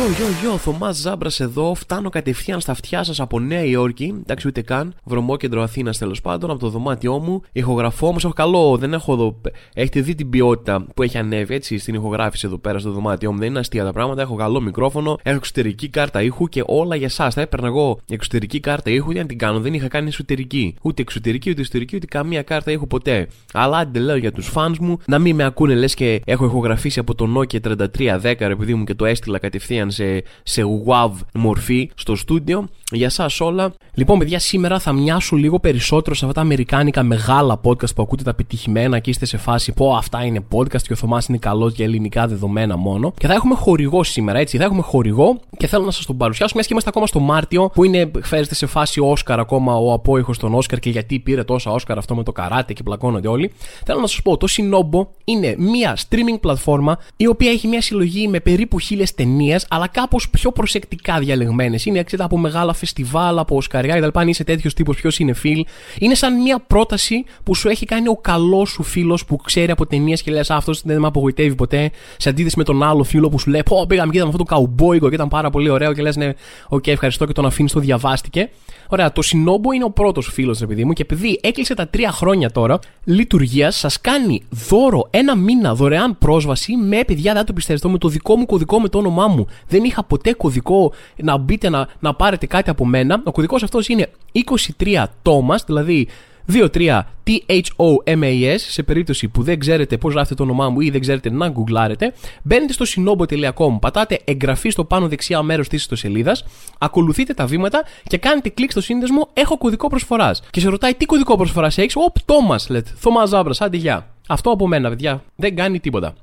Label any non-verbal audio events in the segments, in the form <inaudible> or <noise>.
Γιο, γιο, γιο, Θωμάς Ζάμπρας εδώ. Φτάνω κατευθείαν στα αυτιά σας από Νέα Υόρκη. Εντάξει, ούτε καν. Βρωμόκεντρο Αθήνας τέλος πάντων, από το δωμάτιό μου. Ηχογραφώ όμως, έχω καλό. Δεν έχω εδώ. Έχετε δει την ποιότητα που έχει ανέβει έτσι στην ηχογράφηση εδώ πέρα στο δωμάτιό μου. Δεν είναι αστεία τα πράγματα. Έχω καλό μικρόφωνο. Έχω εξωτερική κάρτα ήχου και όλα για εσά. Θα έπαιρνα εγώ εξωτερική κάρτα ήχου για να την κάνω. Δεν είχα κάνει εσωτερική. Ούτε εξωτερική, ούτε εσωτερική, ούτε καμία κάρτα ήχου ποτέ. Αλλά άντε λέω για τους φανς μου να μην με ακούνε λες και έχω ηχογραφήσει από το Nokia 3310 επειδή μου και το έστειλα κατευθείαν σε, σε WAV μορφή στο στούντιο. Για εσάς όλα. Λοιπόν, παιδιά, σήμερα θα μοιάσουν λίγο περισσότερο σε αυτά τα αμερικάνικα μεγάλα podcast που ακούτε τα πετυχημένα και είστε σε φάση πω αυτά είναι podcast και ο Θωμάς είναι καλός για ελληνικά δεδομένα μόνο. Και θα έχουμε χορηγό σήμερα, έτσι. Θα έχουμε χορηγό και θέλω να σας τον παρουσιάσω, μιας και είμαστε ακόμα στο Μάρτιο, που είναι, φέρεστε σε φάση Όσκαρ ακόμα ο απόϊχος των Όσκαρ και γιατί πήρε τόσα Όσκαρ αυτό με το καράτε και πλακώνονται όλοι. Θέλω να σας πω, το Sinobo είναι μια streaming πλατφόρμα η οποία έχει μια συλλογή με περίπου χίλιες ταινίες, αλλά κάπως πιο προσεκτικά διαλεγμένες. Είναι εξέτα από μεγάλα φεστιβάλ, από Οσκαριά κτλ. Αν είσαι τέτοιος τύπος, ποιος είναι φίλ. Είναι σαν μια πρόταση που σου έχει κάνει ο καλός σου φίλος που ξέρει από ταινίες και λες αυτός δεν με απογοητεύει ποτέ. Σε αντίθεση με τον άλλο φίλο που σου λέει Πω, πήγαμε και είδαμε αυτό το καουμπόικο και ήταν πάρα πολύ ωραίο και λες ναι, OK, okay, ευχαριστώ και τον αφήνεις, το διαβάστηκε. Ωραία, το Cinobo είναι ο πρώτος φίλος, παιδί μου, και επειδή έκλεισε τα τρία χρόνια τώρα λειτουργίας, σας κάνει δώρο ένα μήνα δωρεάν πρόσβαση με παιδιά, δεν το πιστεύετε, με το δικό μου κωδικό με το όνομά μου. Δεν είχα ποτέ κωδικό να μπείτε να, να πάρετε κάτι από μένα. Ο κωδικός αυτός είναι 23 Thomas, δηλαδή 2-3 T-H-O-M-A-S σε περίπτωση που δεν ξέρετε πώς γράφεται το όνομά μου ή δεν ξέρετε να γκουγκλάρετε. Μπαίνετε στο cinobo.com, πατάτε εγγραφή στο πάνω δεξιά μέρος της ιστοσελίδας, ακολουθείτε τα βήματα και κάνετε κλικ στο σύνδεσμο Έχω κωδικό προσφοράς. Και σε ρωτάει τι κωδικό προσφοράς έχεις, Οπ, Thomas, λέτε. Θωμά Ζάμπρας, άντε γεια. Αυτό από μένα, παιδιά. Δεν κάνει τίποτα.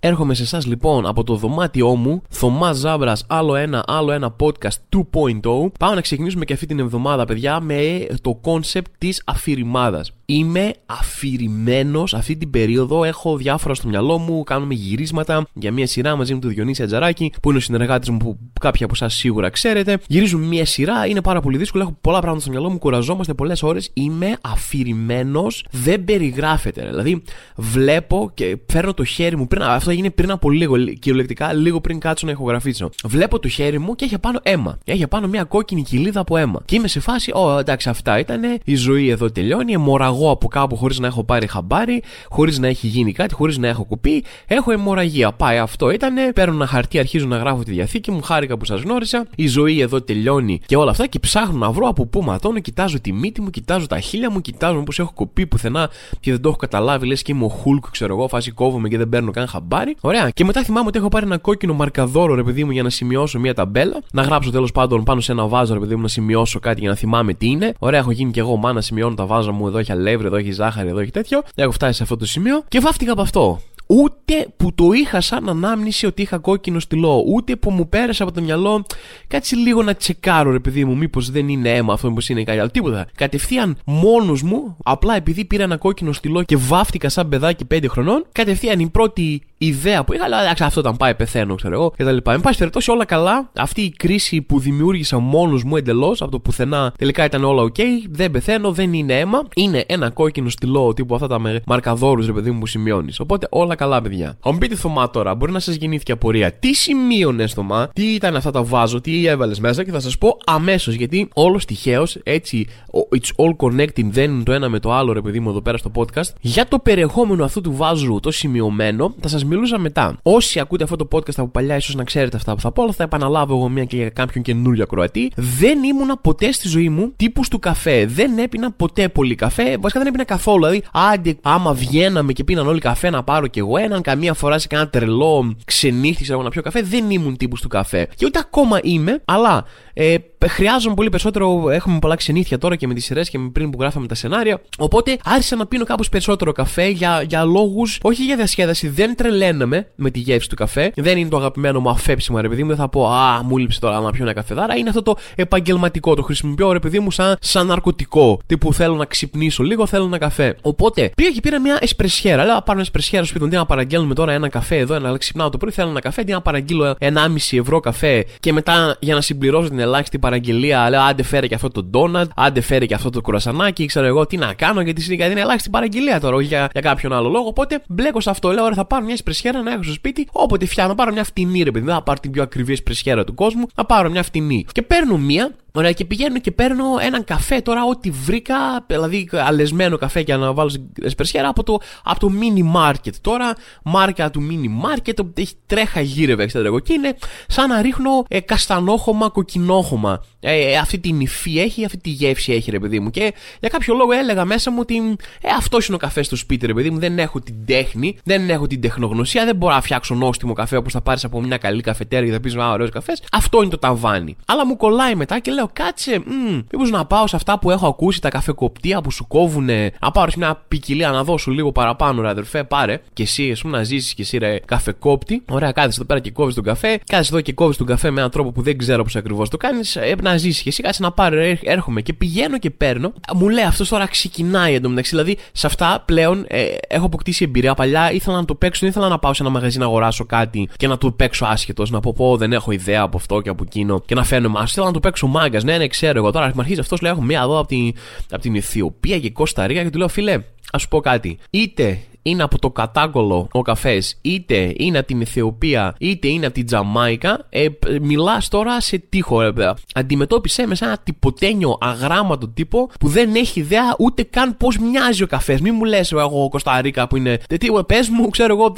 Έρχομαι σε εσάς λοιπόν από το δωμάτιό μου, Θωμάς Ζάμπρας, άλλο ένα, άλλο ένα podcast 2.0. Πάμε να ξεκινήσουμε και αυτή την εβδομάδα, παιδιά, με το concept της αφηρημάδας. Είμαι αφηρημένος αυτή την περίοδο. Έχω διάφορα στο μυαλό μου. Κάνουμε γυρίσματα για μια σειρά μαζί με τον Διονύση Ατζαράκη, που είναι ο συνεργάτης μου που κάποιοι από εσάς σίγουρα ξέρετε. Γυρίζουμε μια σειρά, είναι πάρα πολύ δύσκολο. Έχω πολλά πράγματα στο μυαλό μου, κουραζόμαστε πολλές ώρες. Είμαι αφηρημένος, δεν περιγράφεται. Δηλαδή, βλέπω και φέρνω το χέρι μου πριν. Αυτό έγινε πριν από λίγο, κυριολεκτικά, λίγο πριν κάτσω να ηχογραφήσω. Βλέπω το χέρι μου και έχει πάνω αίμα. Έχει πάνω μια κόκκινη κοιλίδα από αίμα. Και είμαι σε φάση, Ω, εντάξει, αυτά ήταν. Η ζωή εδώ τελειώνει. Αιμορραγώ από κάπου χωρίς να έχω πάρει χαμπάρι, χωρίς να έχει γίνει κάτι, χωρίς να έχω κουπί. Έχω αιμορραγία. Πάει αυτό ήταν. Παίρνω ένα χαρτί, αρχίζω να γράφω τη διαθήκη μου. Χάρηκα που σας γνώρισα. Η ζωή εδώ τελειώνει και όλα αυτά. Και ψάχνω να βρω από πού ματώνω. Κοιτάζω τη μύτη μου, κοιτάζω τα χείλια μου, κοιτάζω πώ έχω κουπί πουθενά και δεν το έχω καταλάβει. Λες και είμαι ο Χουλκ, ξέρω εγώ, φάση κόβομαι και δεν παίρνω καν χαμπάρι. Ωραία. Και μετά θυμάμαι ότι έχω πάρει ένα κόκκινο μαρκαδόρο, ρε παιδί μου, για να σημειώσω μια ταμπέλα. Να γράψω τέλος πάντων πάνω σε ένα βάζο, ρε παιδί μου, να σημειώσω κάτι για να θυμάμαι τι είναι. Ωραία, έχω γίνει και εγώ μάνα, σημειώνω τα βάζα μου. Εδώ έχει αλεύρι, εδώ έχει ζάχαρη, εδώ έχει τέτοιο. Έχω φτάσει σε αυτό το σημείο και βάφτηκα από αυτό. Ούτε που το είχα σαν ανάμνηση ότι είχα κόκκινο στυλό, ούτε που μου πέρασε από το μυαλό κάτσε λίγο να τσεκάρω, ρε παιδί μου, μήπως δεν είναι αίμα αυτό, μήπως είναι κάτι άλλο. Τίποτα. Κατευθείαν μόνος μου, απλά επειδή πήρα ένα κόκκινο στυλό και βάφτηκα σαν παιδάκι 5 χρονών, κατευθείαν η πρώτη ιδέα που είχα, αλλά εντάξει, αυτό ήταν πάει, πεθαίνω, ξέρω εγώ κτλ. Εν πάση περιπτώσει, όλα καλά. Αυτή η κρίση που δημιούργησα μόνος μου εντελώς από το πουθενά τελικά ήταν όλα ok. Δεν πεθαίνω, δεν είναι αίμα. Είναι ένα κόκκινο στυλό τύπου αυτά τα μαρκαδόρους, ρε παιδί μου, που σημειώνεις. Οπότε όλα καλά, παιδιά. Αν μου πείτε Θωμά τώρα, μπορεί να σας γεννήθηκε απορία. Τι σημείωνε, Θωμά, τι ήταν αυτά τα βάζω, τι έβαλες μέσα και θα σας πω αμέσως γιατί όλος τυχαίως έτσι, it's all connecting, δεν είναι το ένα με το άλλο, ρε παιδί μου, εδώ πέρα στο podcast. Για το περιεχόμενο αυτού του βάζου το σημειωμένο, θα σας μιλούσα μετά. Όσοι ακούτε αυτό το podcast από παλιά, ίσως να ξέρετε αυτά που θα πω, αλλά θα επαναλάβω εγώ μια και για κάποιον καινούριο ακροατή. Δεν ήμουνα ποτέ στη ζωή μου τύπους του καφέ. Δεν έπινα ποτέ πολύ καφέ. Βασικά δεν έπινα καθόλου. Δηλαδή, άντε, άμα βγαίναμε και πίναν όλοι καφέ να πάρω κι εγώ έναν, καμία φορά σε κανένα τρελό ξενύχτη, ξέρω να πιω καφέ. Δεν ήμουν τύπος του καφέ. Και ούτε ακόμα είμαι, αλλά Ε, χρειάζομαι πολύ περισσότερο. Έχουμε πολλά ξενύχια τώρα και με τις σειρές και πριν που γράφαμε τα σενάρια. Οπότε άρχισα να πίνω κάπως περισσότερο καφέ για, για λόγους, όχι για διασκέδαση. Δεν τρελαίνομαι με τη γεύση του καφέ. Δεν είναι το αγαπημένο μου αφέψιμο, ρε παιδί μου. Δεν θα πω Α, μου λείψει τώρα να πιω ένα καφεδάρα. Είναι αυτό το επαγγελματικό. Το χρησιμοποιώ, ρε παιδί μου, σαν, σαν ναρκωτικό. Τύπου θέλω να ξυπνήσω λίγο, θέλω ένα καφέ. Οπότε πήγα και πήρα μια εσπρεσιέρα. Λέω, πάρω μια εσπρεσιέρα σπίτι μου, τι να παραγγέλνουμε τώρα ένα καφέ εδώ, ένα ξυπνάω το πρωί, θέλω ένα καφέ, τι να παραγγείλω 1,5 ευρώ καφέ και μετά για να συμπληρώσω την ελάχιστη παραγγελία, λέω, άντε φέρε και αυτό το ντόνατ, άντε φέρε και αυτό το κρουασανάκι, ξέρω εγώ τι να κάνω γιατί είναι ελάχιστη παραγγελία τώρα, όχι για, για κάποιον άλλο λόγο. Οπότε μπλέκω σε αυτό, λέω, ωραία, θα πάρω μια εσπρεσιέρα να έχω στο σπίτι, όποτε φτιάχνω, πάρω μια φτηνή ρε παιδί, δεν θα πάρω την πιο ακριβή εσπρεσιέρα του κόσμου, θα πάρω μια φτηνή. Και παίρνω μία Ωραία, και πηγαίνω και παίρνω έναν καφέ τώρα, ό,τι βρήκα, δηλαδή αλεσμένο καφέ για να βάλω στην εσπρεσιέρα από το, από το mini market. Τώρα, μάρκα του mini market, έχει τρέχα γύρευε, ξέρω εγώ, και είναι σαν να ρίχνω ε, καστανόχωμα, κοκκινόχωμα. Ε, ε, αυτή την υφή έχει, αυτή τη γεύση έχει, ρε παιδί μου. Και για κάποιο λόγο έλεγα μέσα μου ότι ε, αυτός είναι ο καφές στο σπίτι, ρε παιδί μου. Δεν έχω την τέχνη, δεν έχω την τεχνογνωσία, δεν μπορώ να φτιάξω νόστιμο καφέ όπως θα πάρεις από μια καλή καφετέρια και θα πεις Α, ωραίος καφές. Αυτό είναι το ταβάνι. Αλλά μου κολλάει μετά και λέω, κάτσε, μήπως να πάω σε αυτά που έχω ακούσει, τα καφεκοπτία που σου κόβουνε, να πάρεις μια ποικιλία να δώσω λίγο παραπάνω, ρε αδερφέ, πάρε. Και εσύ, ας να ζήσεις και εσύ, ρε καφεκόπτη. Ωραία, κάθεσαι εδώ πέρα και κόβεις τον καφέ. Κάθεσαι εδώ και κόβεις τον καφέ με έναν τρόπο που δεν ξέρω πώς ακριβώς το κάνεις. Ε, να ζήσεις και εσύ, κάτσε να πάρει, έρχομαι και πηγαίνω και παίρνω. Μου λέει αυτός τώρα ξεκινάει εντωμεταξύ. Δηλαδή σε αυτά πλέον ε, έχω αποκτήσει εμπειρία. Παλιά ήθελα να το παίξω, δεν ήθελα να πάω σε ένα μαγαζί να αγοράσω κάτι και να το παίξω άσχετος. Να πω πω δεν έχω ιδέα από αυτό και από εκείνο και να φαίνομαι άσχετος. να το παίξω μάγκα. Ναι, ναι, ξέρω εγώ. Τώρα μου αρχίζει αυτός, λέω: Έχω μία εδώ από την, από την Αιθιοπία και Κώστα Ρίγα και του λέω: Φίλε, ας σου πω κάτι. Είτε είναι από το κατάγκολο ο καφές, είτε είναι από την Αιθιοπία, είτε είναι από την Τζαμάικα, ε, μιλάς τώρα σε τείχο, ρε παιδιά. Αντιμετώπισε με σαν ένα τυποτένιο αγράμματο τύπο που δεν έχει ιδέα ούτε καν πώς μοιάζει ο καφές. Μην μου λες, εγώ Κωνσταντίνα που είναι. Τι, πες μου, ξέρω εγώ,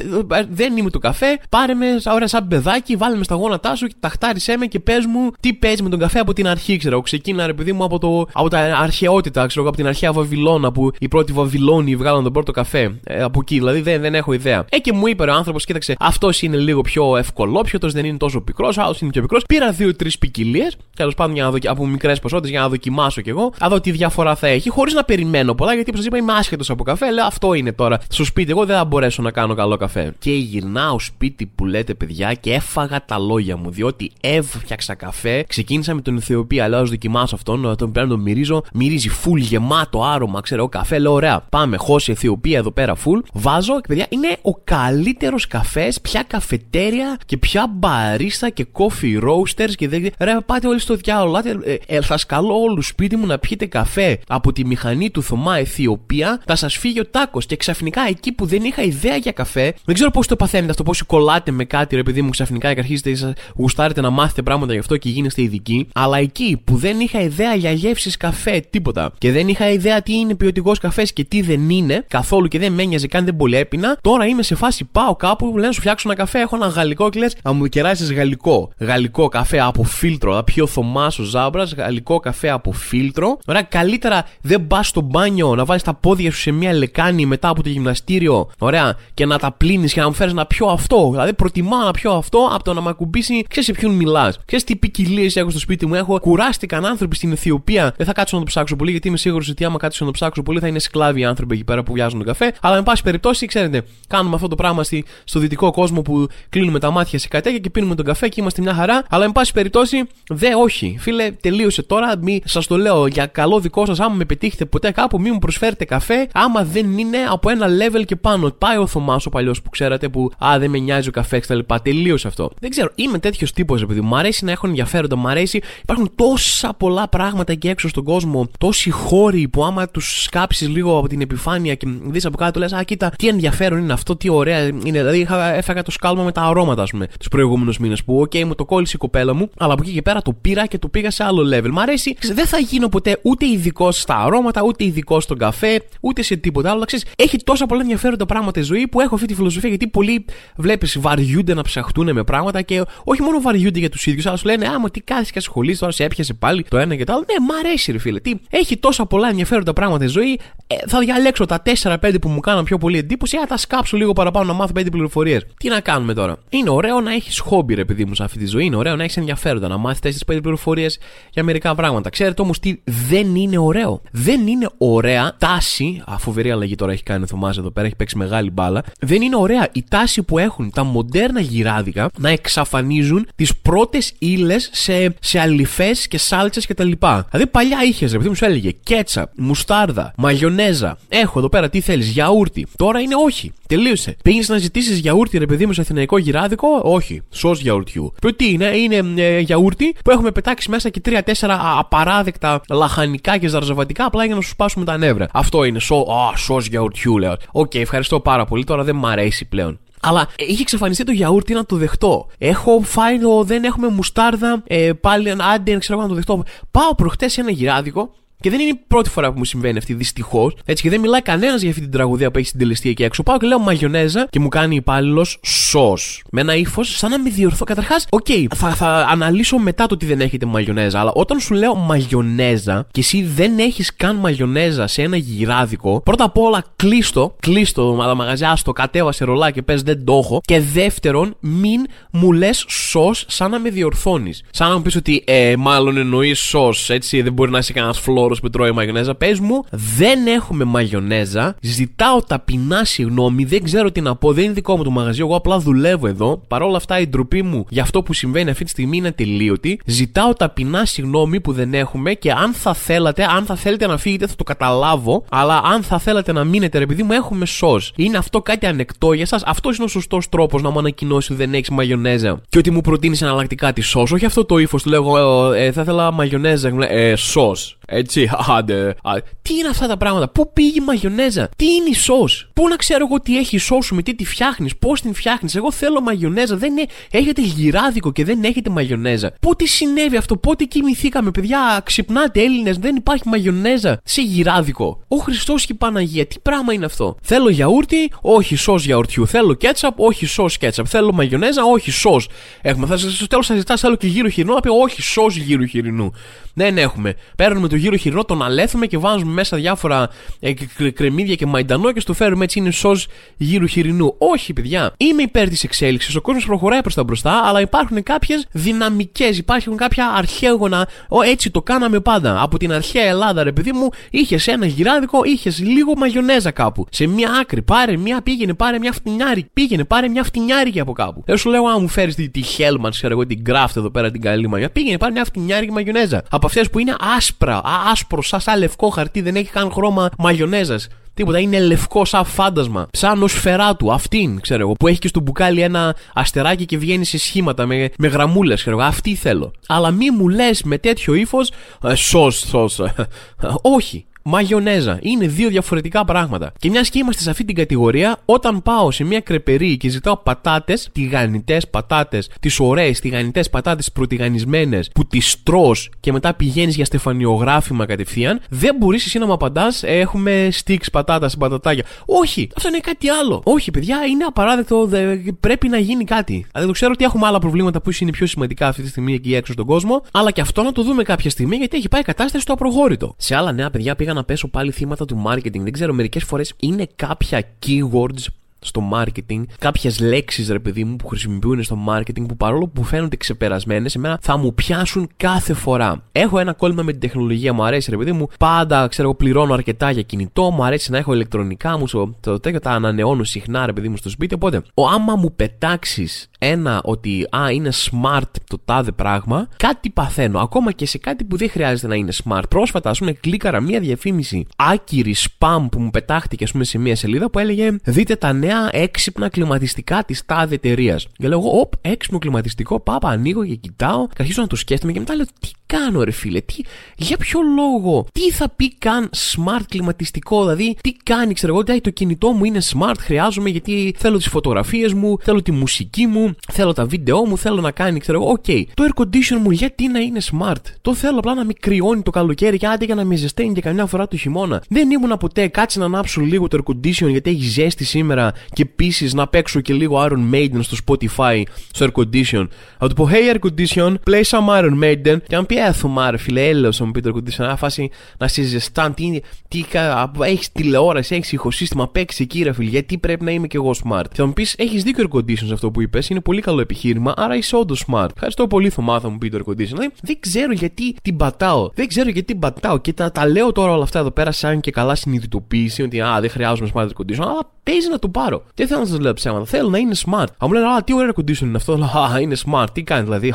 δεν είμαι το καφέ. Πάρε με ώρα σαν παιδάκι, βάλε με στα γόνατά σου και ταχτάρισέ με και πες μου τι παίζει με τον καφέ από την αρχή, ξέρω. Ξεκίνα, ρε παιδί μου, από, το, από τα αρχαιότητα, ξέρω από την αρχαία Βαβυλώνα που οι πρώτοι Βαβυλώνοι βγάλαν τον πρώτο καφέ. Ε, από εκεί, δηλαδή δεν, δεν έχω ιδέα. Ε, και μου είπε ο άνθρωπος, κοίταξε, αυτός είναι λίγο πιο ευκολόπιωτο, δεν είναι τόσο πικρός, άλλος είναι πιο πικρός. Πήρα δύο-τρεις ποικιλίες, τέλος πάντων για να δοκι... από μικρές ποσότητες για να δοκιμάσω κι εγώ, να δω τι διαφορά θα έχει, χωρίς να περιμένω πολλά, γιατί όπως είπα είμαι άσχετος από καφέ, λέω αυτό είναι τώρα. Στο σπίτι, εγώ δεν θα μπορέσω να κάνω καλό καφέ. Και γυρνάω σπίτι που λέτε παιδιά και έφαγα τα λόγια μου, διότι έφτιαξα καφέ, ξεκίνησα με τον Αιθιοπία, λέω δοκιμάσω αυτόν, τον πρέπει να τον μυρίζω, μυρίζει full γεμάτο άρωμα, ξέρω καφέ, λέω ωραία, πάμε, χώσει Αιθιοπία εδώ πέρα full, βάζω και παιδιά είναι ο καλύτερος καφές, πια καφετέρια και πια μπαρίστα και coffee roasters και δεν. Ρε, πάτε όλοι στο διάλογο. Ε, ε, θα σκαλώ όλους σπίτι μου να πιείτε καφέ από τη μηχανή του Θωμά Αιθιοπία, θα σας φύγει ο τάκος. Και ξαφνικά εκεί που δεν είχα ιδέα για καφέ, δεν ξέρω πώς το παθαίνετε αυτό, πώς κολλάτε με κάτι, ρε παιδί μου, ξαφνικά και αρχίζετε να γουστάρετε να μάθετε πράγματα γι' αυτό και γίνεστε ειδικοί. Αλλά εκεί που δεν είχα ιδέα για γεύσεις καφέ, τίποτα. Και δεν είχα ιδέα τι είναι ποιοτικός καφές και τι δεν είναι καθόλου και δεν με ένοιαζε καν δεν πολύ έπεινα. Τώρα είμαι σε φάση πάω κάπου που λένε να σου φτιάξω ένα καφέ. Έχω ένα γαλλικό και λες να μου κεράσεις γαλλικό. Γαλλικό καφέ από φίλτρο. Πιο θωμάς ο Ζάμπρας. Γαλλικό καφέ από φίλτρο. Ωραία, καλύτερα δεν πας στο μπάνιο να βάλεις τα πόδια σου σε μια λεκάνη μετά από το γυμναστήριο. Ωραία, και να τα πλύνεις και να μου φέρεις να πιω αυτό. Δηλαδή προτιμάω να πιω αυτό από το να με ακουμπήσει. Ξέρεις σε ποιον μιλάς. Ξέρεις τι ποικιλίες έχω στο σπίτι μου. Έχω κουράστηκαν άνθρωποι στην Αιθιοπία. Δεν θα κάτσω να το ψάξω πολύ γιατί είμαι σίγουρος ότι άμα κάτσω να το ψάξω πολύ θα είναι σκλάβοι άνθρωποι εκεί πέρα που βιάζουν τον καφέ. Αλλά εν πάση περιπτώσει, ξέρετε, κάνουμε αυτό το πράγμα στη, στο δυτικό κόσμο που κλείνουμε τα μάτια σε κατέγια και πίνουμε τον καφέ και είμαστε μια χαρά. Αλλά εν πάση περιπτώσει, δε όχι. Φίλε, τελείωσε τώρα. Μη σας το λέω για καλό δικό σας. Άμα με πετύχετε ποτέ κάπου, μη μου προσφέρετε καφέ. Άμα δεν είναι από ένα level και πάνω. Πάει ο Θωμάς ο παλιός που ξέρατε που Α, δεν με νοιάζει ο καφέ κτλ. Τελείωσε αυτό. Δεν ξέρω, είμαι τέτοιος τύπος επειδή μου αρέσει να έχω ενδιαφέροντα. Μου αρέσει. Υπάρχουν τόσα πολλά πράγματα εκεί έξω στον κόσμο. Τόσοι χώροι που άμα τους σκάψεις λίγο από την επιφάνεια και δεις από κάτω λες, Α, κοίτα, τι ενδιαφέρον είναι αυτό, τι ωραία είναι. Δηλαδή, είχα, έφαγα το σκάλμα με τα αρώματα, ας πούμε, τους προηγούμενους μήνες που, OK, μου το κόλλησε η κοπέλα μου, αλλά από εκεί και πέρα το πήρα και το πήγα σε άλλο level. Μ' αρέσει, δεν θα γίνω ποτέ ούτε ειδικό στα αρώματα, ούτε ειδικό στον καφέ, ούτε σε τίποτα άλλο. Ξέρεις, έχει τόσα πολλά ενδιαφέροντα πράγματα η ζωή που έχω αυτή τη φιλοσοφία γιατί πολλοί βλέπεις βαριούνται να ψαχτούν με πράγματα και όχι μόνο βαριούνται για τους ίδιους, αλλά σου λένε Άμα τι κάθεσαι και ασχολεί τώρα, σε έπιασε πάλι το ένα και το άλλο. Ναι, μ' αρέσει, ρε φίλε. Τι, έχει τόσα πολλά ενδιαφέροντα πράγματα η ζωή. Ε, θα διαλέξω τα 4-5 που μου κάναν πιο πολύ εντύπωση. Α, τα σκάψω λίγο παραπάνω να μάθω πέντε πληροφορίες. Τι να κάνουμε τώρα; Είναι ωραίο να έχεις χόμπι, ρε παιδί μου, σε αυτή τη ζωή. Είναι ωραίο να έχεις ενδιαφέροντα, να μάθεις 4-5 πληροφορίες για μερικά πράγματα. Ξέρετε όμως τι δεν είναι ωραίο. Δεν είναι ωραία τάση. Α, φοβερή αλλαγή τώρα έχει κάνει ο Θωμάς εδώ πέρα, έχει παίξει μεγάλη μπάλα. Δεν είναι ωραία η τάση που έχουν τα μοντέρνα γυράδικα να εξαφανίζουν τις πρώτες ύλες σε, σε αλοιφές και σάλτσες κτλ. Δηλαδή παλιά είχες, ρε παιδί μου, σου έλεγε κέτσαπ, μουστάρδα, μαγιονέζα. Έχω εδώ πέρα τι θέλεις, γιαούρτι. Τώρα είναι όχι. Τελείωσε. Πήγες να ζητήσεις γιαούρτι, ρε παιδί μου, σε αθηναϊκό γυράδικο; Όχι. Σο γιαουρτιού. Που τι είναι, είναι ε, γιαούρτι που έχουμε πετάξει μέσα και τρία-τέσσερα απαράδεκτα λαχανικά και ζαρζαβατικά απλά για να σου σπάσουμε τα νεύρα. Αυτό είναι σο, α, σο γιαουρτιού, λέω. OK, okay, ευχαριστώ πάρα πολύ. Τώρα δεν μ' αρέσει πλέον. Αλλά είχε εξαφανιστεί το γιαούρτι να το δεχτώ. Έχω φάει το δεν έχουμε μουστάρδα. Ε, πάλι άντε, ξέρω εγώ να το δεχτώ. Πάω προχτές σε ένα γυράδικο και δεν είναι η πρώτη φορά που μου συμβαίνει αυτή, δυστυχώς. Έτσι και δεν μιλάει κανένας για αυτή την τραγωδία που έχει συντελεστεί εκεί έξω. Πάω και λέω μαγιονέζα και μου κάνει υπάλληλος σος. Με ένα ύφος σαν να με διορθώνει. Καταρχάς, OK, okay, θα, θα αναλύσω μετά το ότι δεν έχετε μαγιονέζα. Αλλά όταν σου λέω μαγιονέζα και εσύ δεν έχεις καν μαγιονέζα σε ένα γυράδικο, πρώτα απ' όλα κλείστο, κλείστο τα μαγαζιά, στο κατέβασε ρολά και πες δεν το έχω. Και δεύτερον, μην μου λες σος σαν να με διορθώνεις. Σαν να μου πεις ότι ε, μάλλον εννοείς σος, έτσι δεν μπορεί να είσαι κανένας φλό που τρώει μαγιονέζα. Πες μου, δεν έχουμε μαγιονέζα. Ζητάω ταπεινά συγγνώμη. Δεν ξέρω τι να πω. Δεν είναι δικό μου το μαγαζί. Εγώ απλά δουλεύω εδώ. Παρ' όλα αυτά η ντροπή μου για αυτό που συμβαίνει αυτή τη στιγμή είναι τελείωτη. Ζητάω ταπεινά συγγνώμη που δεν έχουμε και αν θα θέλατε, αν θα θέλετε να φύγετε θα το καταλάβω. Αλλά αν θα θέλατε να μείνετε, ρε παιδί μου, έχουμε σο. Είναι αυτό κάτι ανεκτό για σας. Αυτός είναι ο σωστός τρόπος να μου ανακοινώσει ότι δεν έχεις μαγιονέζα και ότι μου προτείνεις εναλλακτικά τη σο. Όχι αυτό το ύφος του λέγω, ε, ε, θα ήθελα μαγιονέζα. Ε, σο. Έτσι, άντε. Τι είναι αυτά τα πράγματα, Πού πήγε η μαγιονέζα, Τι είναι η σος, Πού να ξέρω εγώ τι έχει η σος σου, με τι τη φτιάχνεις, Πώς την φτιάχνεις; Εγώ θέλω μαγιονέζα, δεν είναι... έχετε γυράδικο και δεν έχετε μαγιονέζα. Πότε συνέβη αυτό, πότε κοιμηθήκαμε, παιδιά, ξυπνάτε Έλληνες, δεν υπάρχει μαγιονέζα σε γυράδικο. Ο Χριστός και η Παναγία, τι πράγμα είναι αυτό; Θέλω γιαούρτι, όχι σος γιαουρτιού. Θέλω κέτσαπ, όχι σος κέτσαπ. Θέλω μαγιονέζα, όχι σος. Έχουμε, θα στο τέλος θα ζητάς άλλο και γύρω χοιρινού, να πει όχι σος γύρω χοιρινού. Δεν έχουμε. Παίρνουμε το γύρο χοιρινό, τον αλέθουμε και βάζουμε μέσα διάφορα ε, κρεμμύδια και μαϊντανό και στο φέρουμε έτσι είναι σο γύρου χοιρινού. Όχι, παιδιά. Είμαι υπέρ της εξέλιξης. Ο κόσμος προχωράει προς τα μπροστά, αλλά υπάρχουν κάποιες δυναμικές. Υπάρχουν κάποια αρχαίγωνα. Ο, έτσι το κάναμε πάντα. Από την αρχαία Ελλάδα, ρε παιδί μου, είχες ένα γυράδικο, είχες λίγο μαγιονέζα κάπου. Σε μια άκρη. Πάρε μια, πήγαινε, πάρε μια φτηνιάρη. Πήγαινε, πάρε μια φτηνιάρη από κάπου. Δεν σου λέω, αν μου φέρεις τη, τη Hellman, ξέρω εγώ, την Graft εδώ πέρα την καλή μαγιά. Πήγαινε, πάρε μια φτηνιάρη μαγιονέζα. Από αυτές που είναι άσπρα, α, άσπρο, σαν, σαν λευκό χαρτί, δεν έχει καν χρώμα μαγιονέζα. Τίποτα, είναι λευκό σαν φάντασμα. Σαν σφαιρά του, αυτήν, ξέρω εγώ. Που έχει και στο μπουκάλι ένα αστεράκι και βγαίνει σε σχήματα με, με γραμμούλες, ξέρω εγώ. Αυτή θέλω. Αλλά μη μου λες με τέτοιο ύφος. Ε, σως, σως. Όχι μαγιονέζα. Είναι δύο διαφορετικά πράγματα. Και μιας και είμαστε σε αυτή την κατηγορία, όταν πάω σε μια κρεπερή και ζητάω πατάτες, τηγανιτές πατάτες, τις ωραίες τηγανιτές πατάτες προτιγανισμένε, που τις τρώ και μετά πηγαίνεις για στεφανιογράφημα κατευθείαν, δεν μπορείς εσύ να μου απαντάς, έχουμε στίξ πατάτα στην πατατάκια. Όχι, αυτό είναι κάτι άλλο. Όχι, παιδιά, είναι απαράδεκτο, δε, πρέπει να γίνει κάτι. Δηλαδή, το ξέρω ότι έχουμε άλλα προβλήματα που είναι πιο σημαντικά αυτή τη στιγμή εκεί έξω στον κόσμο, αλλά και αυτό να το δούμε κάποια στιγμή γιατί έχει πάει η κατάσταση στο απροχώρητο. Σε άλλα νέα παιδιά πήγα να πέσω πάλι θύματα του marketing. Δεν ξέρω, μερικές φορές είναι κάποια keywords στο marketing, κάποιες λέξεις ρε παιδί μου που χρησιμοποιούν στο marketing που παρόλο που φαίνονται ξεπερασμένες, εμένα θα μου πιάσουν κάθε φορά. Έχω ένα κόλλημα με την τεχνολογία, μου αρέσει ρε παιδί μου. Πάντα ξέρω εγώ πληρώνω αρκετά για κινητό, μου αρέσει να έχω ηλεκτρονικά μου, το τέτοιο τα ανανεώνω συχνά ρε παιδί μου στο σπίτι. Οπότε, ο άμα μου πετάξεις ένα ότι α, είναι smart το τάδε πράγμα, κάτι παθαίνω. Ακόμα και σε κάτι που δεν χρειάζεται να είναι smart. Πρόσφατα, ας πούμε, κλίκαρα μία διαφήμιση άκυρη spam που μου πετάχτηκε, ας πούμε, σε μία σελίδα που έλεγε Δείτε τα νέα έξυπνα κλιματιστικά της τάδε εταιρείας. Και λέω, Οπ, έξυπνο κλιματιστικό, πάπα, ανοίγω και κοιτάω, και αρχίζω να το σκέφτομαι και μετά λέω, Τι κάνω, ρε φίλε, τι, για ποιο λόγο, τι θα πει καν smart κλιματιστικό, δηλαδή, τι κάνει, ξέρω εγώ, το κινητό μου είναι smart, χρειάζομαι γιατί θέλω τις φωτογραφίες μου, θέλω τη μουσική μου, μου, θέλω τα βίντεο μου, θέλω να κάνει, ξέρω εγώ. OK, okay. το air condition μου γιατί να είναι smart; Το θέλω απλά να με κρυώνει το καλοκαίρι και άντε για να με ζεσταίνει και καμιά φορά το χειμώνα. Δεν ήμουν ποτέ κάτσε να ανάψω λίγο το air condition γιατί έχει ζέστη σήμερα και επίσης να παίξω και λίγο Iron Maiden στο Spotify στο air condition. Θα του πω Hey air condition, play some Iron Maiden. Και αν πει έθωμα, ρε φίλε, έλεος μου πει το air condition. Να φάσει να σε ζεστάν, τι, τι έχεις τηλεόραση, έχεις ηχοσύστημα, παίξει εκεί, ρε φίλε, γιατί πρέπει να είμαι κι εγώ smart. Και θα μου πεις έχεις δίκιο air condition σε αυτό που είπες, είναι πολύ καλό επιχείρημα, άρα είσαι όντως smart. Ευχαριστώ πολύ, Θωμά, θα μου πει το air condition. Δηλαδή, δεν ξέρω γιατί την πατάω. Δεν ξέρω γιατί την πατάω. Και τα, τα λέω τώρα όλα αυτά εδώ πέρα σαν και καλά συνειδητοποίηση ότι α, δεν χρειάζομαι smart air condition, αλλά παίζει να το πάρω. Δεν θέλω να σας λέω ψέματα. Θέλω να είναι smart. Αν μου λένε, Α, τι ωραίο air condition είναι αυτό. Α, είναι smart. Τι κάνει δηλαδή.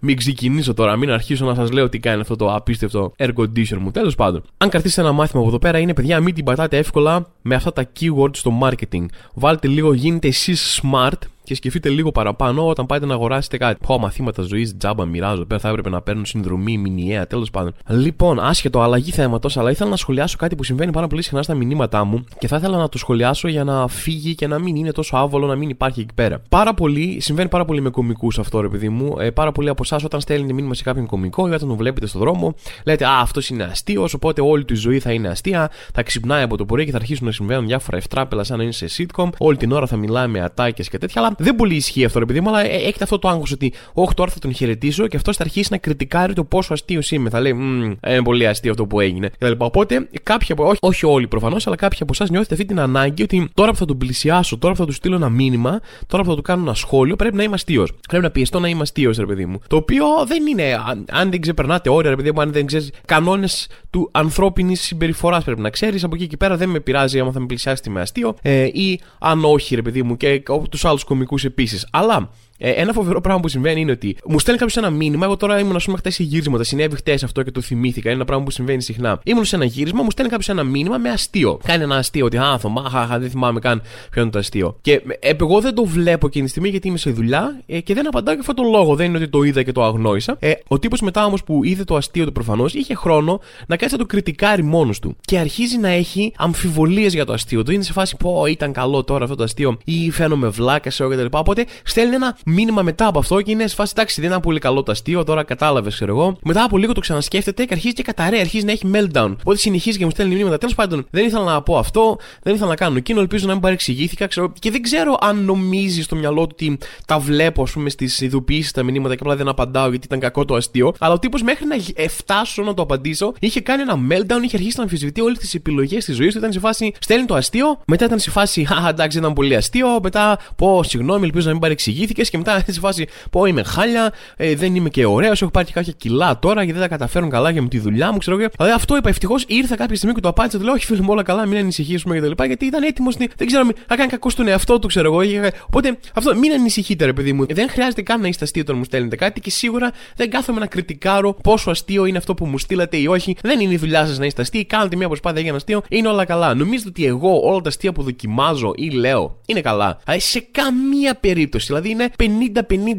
μην ξεκινήσω τώρα. Μην αρχίσω να σας λέω τι κάνει αυτό το απίστευτο air condition μου. Τέλος πάντων. Αν κρατήσετε ένα μάθημα από εδώ πέρα, είναι παιδιά, μην την πατάτε εύκολα με αυτά τα keywords στο marketing. Βάλτε λίγο, γίνετε εσείς smart και σκεφτείτε λίγο παραπάνω όταν πάτε να αγοράσετε κάτι. Πω, μαθήματα ζωής, τζάμπα, μοιράζω. Πέρα θα έπρεπε να παίρνουν συνδρομή, μηνιαία, τέλος πάντων. Λοιπόν, άσχετο, αλλαγή θέματος, αλλά ήθελα να σχολιάσω κάτι που συμβαίνει πάρα πολύ συχνά στα μηνύματά μου και θα ήθελα να το σχολιάσω για να φύγει και να μην είναι τόσο άβολο, να μην υπάρχει εκεί πέρα. Πάρα πολύ, συμβαίνει πάρα πολύ με κομικούς αυτό, ρε παιδί μου. Ε, πάρα πολύ από εσάς όταν στέλνετε μήνυμα σε κάποιον κομικό ή όταν τον βλέπετε στον δρόμο, λέτε Α, αυτός είναι αστείος, οπότε όλη του η ζωή θα είναι αστεία, θα ξυπνάει από το πρωί και θα αρχίσουν να συμβαίνουν διάφορα ευτράπελα σαν να είναι σε sitcom, όλη την ώρα θα μιλάει με ατάκες και τέτοια, αλλά δεν πολύ ισχύει αυτό, ρε παιδί μου, αλλά ε, έχετε αυτό το άγχος ότι, Όχι, τώρα θα τον χαιρετήσω και αυτός θα αρχίσει να κριτικάρει το πόσο αστείο είμαι. Θα λέει, Μmm, είναι πολύ αστείο αυτό που έγινε. Οπότε, κάποιοι από, όχι, όχι όλοι προφανώς, αλλά κάποιοι από εσάς νιώθετε αυτή την ανάγκη ότι τώρα που θα τον πλησιάσω, τώρα που θα του στείλω ένα μήνυμα, τώρα που θα του κάνω ένα σχόλιο, πρέπει να είμαι αστείος. Πρέπει να πιεστώ να είμαι αστείος, ρε παιδί μου. Το οποίο δεν είναι, αν, αν δεν ξεπερνάτε όρια, ρε παιδί μου, αν δεν ξέρεις κανόνες του ανθρώπινης συμπεριφοράς πρέπει να ξέρεις. Από εκεί και πέρα δεν με πειράζει άμα θα με πλησιάσετε με αστείο ε, ή αν όχι, ρε παιδί μου, και τους άλλους κομικούς επίσης. Αλλά ε, ένα φοβερό πράγμα που συμβαίνει είναι ότι μου στέλνει κάποιος ένα μήνυμα. Εγώ τώρα ήμουν, ας πούμε, χτες σε γύρισματα. Συνέβη χτες αυτό και το θυμήθηκα. Είναι ένα πράγμα που συμβαίνει συχνά. Ήμουν σε ένα γύρισμα, μου στέλνει κάποιος ένα μήνυμα με αστείο. Κάνει ένα αστείο ότι Α, θωμά, δεν θυμάμαι καν ποιο είναι το αστείο. Και ε, εγώ δεν το βλέπω εκείνη τη στιγμή γιατί είμαι σε δουλειά ε, και δεν απαντάω για αυτόν τον λόγο. Δεν είναι ότι το είδα και το αγνόησα. Ε, ο τύπος μετά όμως που είδε το αστείο του προφανώς είχε χρόνο να κάτσει να το κριτικάρει μόνος του. Και αρχίζει να έχει αμφιβολίες για το αστείο του. Είναι σε φάση πω ήταν καλό τώρα αυτό το αστείο ή φαίνομαι βλάκα σε κτλ. Οπότε στέλνει ένα μήνυμα μετά από αυτό και είναι σε φάση εντάξει, δεν ήταν πολύ καλό το αστείο, τώρα κατάλαβες, ξέρω εγώ. Μετά από λίγο το ξανασκέφτεται και αρχίζει και καταραίει, αρχίζει να έχει meltdown. Οπότε συνεχίζει και μου στέλνει μήνυματα. Τέλος πάντων, δεν ήθελα να πω αυτό, δεν ήθελα να κάνω εκείνο, ελπίζω να μην παρεξηγήθηκα, ξέρω. Και δεν ξέρω αν νομίζει στο μυαλό του ότι τα βλέπω, ας πούμε, στις ειδοποιήσεις τα μηνύματα και απλά δεν απαντάω γιατί ήταν κακό το αστείο. Αλλά ο τύπος μέχρι να φτάσω να το απαντήσω είχε κάνει ένα meltdown, είχε αρχίσει να αμφισβητεί όλες τις επιλογές της ζωής του. Ήταν σε φάση στέλνει το αστείο, μετά ήταν σε φάση <laughs> Χα, εντάξει, ήταν πολύ αστείο, μετά πω συγγνώμη, ελπίζω να μην παρεξηγήθηκες και μετά σε φάση πω είμαι χάλια, ε, δεν είμαι και ωραίος, έχω πάρει και κάποια κιλά τώρα γιατί δεν τα καταφέρουν καλά για με τη δουλειά μου, ξέρω εγώ. Δηλαδή αυτό είπα ευτυχώς ήρθα κάποια στιγμή και το απάντησα, του λέω Όχι φίλε μου, όλα καλά, μην ανησυχήσουμε κτλ. Γιατί ήταν έτοιμος, δεν ξέρω, να κάνει κακό στον εαυτό του, ξέρω εγώ. Οπότε αυτό μην ανησυχείτε, ρε παιδί μου. Δεν χρειάζεται καν να είστε αστείο όταν μου στέλνετε κάτι και σίγουρα δεν κάθομαι να κριτικάρω πόσο αστείο είναι αυτό που μου στείλατε ή όχι. Δεν είναι η δουλειά σας να είστε αστείοι, κάνετε μια προσπάθεια για ένα αστείο, είναι όλα καλά. Νομίζετε ότι εγώ όλα τα αστεία που δοκιμάζω ή λέω είναι καλά. Αλλά σε καμία περίπτωση, δηλαδή είναι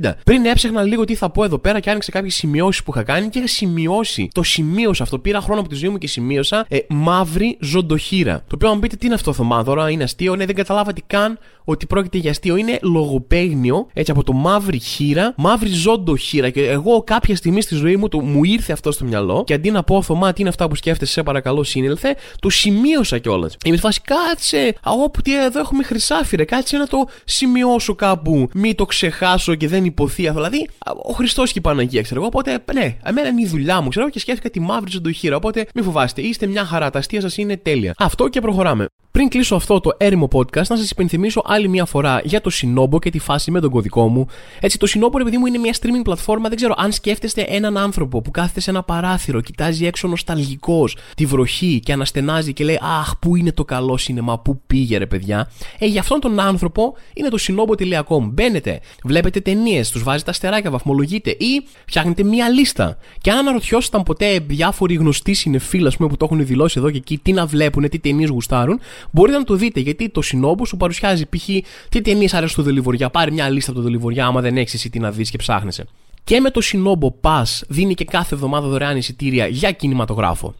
50-50. Πριν έψαχνα λίγο τι θα πω εδώ πέρα και άνοιξα κάποιες σημειώσεις που είχα κάνει και είχα σημειώσει. Το σημείωσα αυτό. Πήρα χρόνο από τη ζωή μου και σημείωσα ε, μαύρη ζωντοχύρα. Το οποίο, αν πείτε τι είναι αυτό το μάδωρα, είναι αστείο, ναι, δεν καταλάβατε καν ότι πρόκειται για αστείο. Είναι λογοπαίγνιο, έτσι από το μαύρη χείρα, μαύρη ζωντοχύρα. Και εγώ κάποια στιγμή στη ζωή μου το, μου ήρθε αυτό στο μυαλό και αντί να πω Θωμά, τι είναι αυτά που σκέφτεσαι, σε παρακαλώ, σύνελθε, το σημείωσα κιόλας. Είμαι φάση, κάτσε, όπου τι εδώ έχουμε χρυσάφιρε, κάτσε να το σημειώσω κάπου, μην το ξεχάσω και δεν υποθεί αυτό. Δηλαδή, ο Χριστός και η Παναγία, ξέρω εγώ. Οπότε, ναι, εμένα είναι η δουλειά μου, ξέρω και σκέφτηκα τη μαύρη ζωντοχύρα. Οπότε, μην φοβάστε, είστε μια χαρά. Τα αστεία σας είναι τέλεια. Αυτό και προχωράμε. Πριν κλείσω αυτό το έρημο podcast, να σας υπενθυμίσω άλλη μια φορά για το Sinobo και τη φάση με τον κωδικό μου. Έτσι, το Sinobo, επειδή μου, είναι μια streaming πλατφόρμα. Δεν ξέρω αν σκέφτεστε έναν άνθρωπο που κάθεται σε ένα παράθυρο, κοιτάζει έξω νοσταλγικός τη βροχή και αναστενάζει και λέει Αχ, πού είναι το καλό σινεμά, πού πήγε ρε παιδιά. Ε, για αυτόν τον άνθρωπο είναι το sinobo.com. Μπαίνετε, βλέπετε ταινίες, τους βάζετε αστεράκια, βαθμολογείτε ή φτιάχνετε μία λίστα. Και αν αναρωτιόσασταν ποτέ διάφοροι γνωστοί συνεφίλ, που το έχουν δηλώσει εδώ και εκεί, τι να βλέπουν, τι ταινίες γουστάρουν, μπορείτε να το δείτε γιατί το Sinobo σου παρουσιάζει π.χ. τι ταινίες αρέσουν στο Δελιβοριά. Πάρει μια λίστα από το Δελιβοριά, άμα δεν έχεις εσύ τι να δεις και ψάχνεσαι. Και με το Sinobo Pass δίνει και κάθε εβδομάδα δωρεάν εισιτήρια για κινηματογράφο.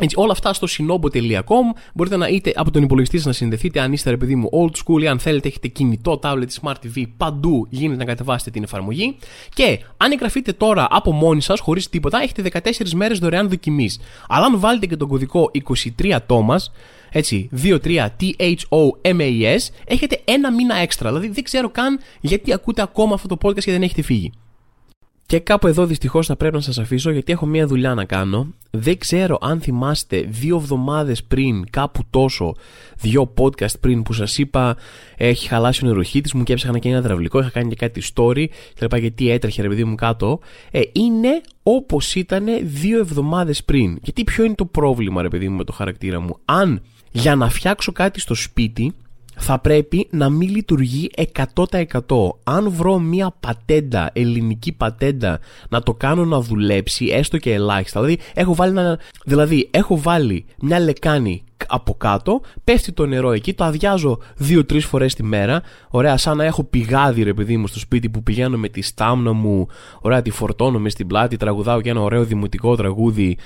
Έτσι, όλα αυτά στο sinobo.com μπορείτε να είτε από τον υπολογιστή να συνδεθείτε αν είστε ρε παιδί μου old school ή αν θέλετε έχετε κινητό, tablet, smart TV, παντού γίνεται να κατεβάσετε την εφαρμογή. Και αν εγγραφείτε τώρα από μόνοι σας, χωρίς τίποτα, έχετε 14 μέρες δωρεάν δοκιμής. Αλλά αν βάλετε και τον κωδικό 23 Thomas, έτσι, 23-T-H-O-M-A-S, έχετε ένα μήνα έξτρα. Δηλαδή δεν ξέρω καν γιατί ακούτε ακόμα αυτό το podcast και δεν έχετε φύγει. Και κάπου εδώ δυστυχώς θα πρέπει να σας αφήσω γιατί έχω μια δουλειά να κάνω. Δεν ξέρω αν θυμάστε δύο εβδομάδες πριν, κάπου τόσο, δύο podcast πριν που σας είπα έχει χαλάσει ο νεροχύτης μου και έψαχνα και ένα δραυλικό, είχα κάνει και κάτι story και είπα γιατί έτρεχε ρε παιδί μου κάτω. Ε, είναι όπως ήταν δύο εβδομάδες πριν. Γιατί ποιο είναι το πρόβλημα ρε παιδί μου με το χαρακτήρα μου. Αν για να φτιάξω κάτι στο σπίτι θα πρέπει να μην λειτουργεί 100%. Αν βρω μια πατέντα, ελληνική πατέντα, να το κάνω να δουλέψει, έστω και ελάχιστα. Δηλαδή, έχω βάλει, ένα, δηλαδή, έχω βάλει μια λεκάνη από κάτω, πέφτει το νερό εκεί, το αδειάζω δύο-τρεις φορές τη μέρα. Ωραία, σαν να έχω πηγάδι ρε παιδί μου στο σπίτι που πηγαίνω με τη στάμνα μου, ωραία, τη φορτώνω μες στην πλάτη, τραγουδάω και ένα ωραίο δημοτικό τραγούδι.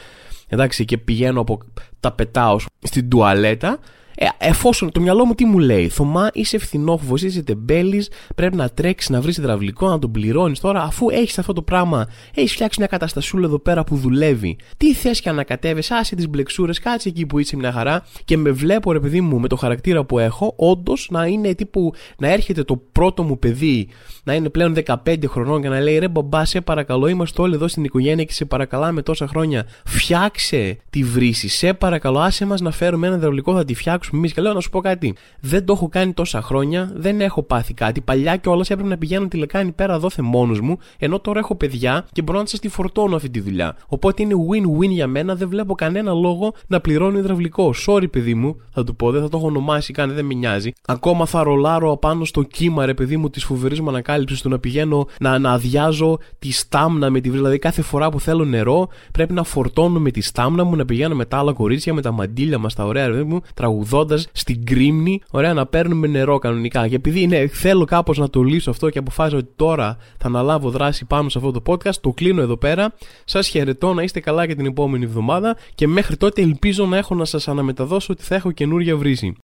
Εντάξει, και πηγαίνω από τα πετάω στην τουαλέτα ε, εφόσον το μυαλό μου τι μου λέει, Θωμά, είσαι ευθυνόφοβο, είσαι τεμπέλης, πρέπει να τρέξεις να βρεις υδραυλικό, να τον πληρώνεις τώρα, αφού έχεις αυτό το πράγμα, έχεις φτιάξει μια καταστασούλα εδώ πέρα που δουλεύει. Τι θες και ανακατεύεις, άσε τις μπλεξούρες, κάτσε εκεί που είσαι μια χαρά και με βλέπω, ρε παιδί μου, με το χαρακτήρα που έχω, όντως να είναι τύπου να έρχεται το πρώτο μου παιδί, να είναι πλέον 15 χρονών και να λέει ρε μπαμπά, σε παρακαλώ, είμαστε όλοι εδώ στην οικογένεια και σε παρακαλάμε τόσα χρόνια, φτιάξε τη βρύση, σε παρακαλώ, άσε μας να φέρουμε ένα υδραυλικό, θα τη φτιάξουμε εμεί. Και λέω να σου πω κάτι. Δεν το έχω κάνει τόσα χρόνια, δεν έχω πάθει κάτι. Παλιά κιόλας έπρεπε να πηγαίνω τη λεκάνη πέρα δόθε μόνος μου, ενώ τώρα έχω παιδιά και μπορώ να σα τη φορτώνω αυτή τη δουλειά. Οπότε είναι win-win για μένα, δεν βλέπω κανένα λόγο να πληρώνω υδραυλικό. Sorry, παιδί μου, θα του πω, δεν θα το έχω ονομάσει καν, δεν με νοιάζει. Ακόμα θα ρολάρω απάνω στο κύμα, ρε παιδί μου, της φοβερής μου ανακάλυψης του να πηγαίνω να, να αδειάζω τη στάμνα με τη βρύση. Δηλαδή κάθε φορά που θέλω νερό πρέπει να φορτώνω με τη στάμνα μου, να πηγαίνω με τα άλλα κορίτσια, με τα μαντίλια μας, τα ωραία, ρε μου, τραγουδώντα στην κρίμνη, ωραία, να παίρνουμε νερό κανονικά. Και επειδή είναι, θέλω κάπως να το λύσω αυτό και αποφάσισα ότι τώρα θα αναλάβω δράση πάνω σε αυτό το podcast, το κλείνω εδώ πέρα. Σας χαιρετώ να είστε καλά για την επόμενη εβδομάδα και μέχρι τότε ελπίζω να έχω να σας αναμεταδώσω ότι θα έχω καινούργια βρύση.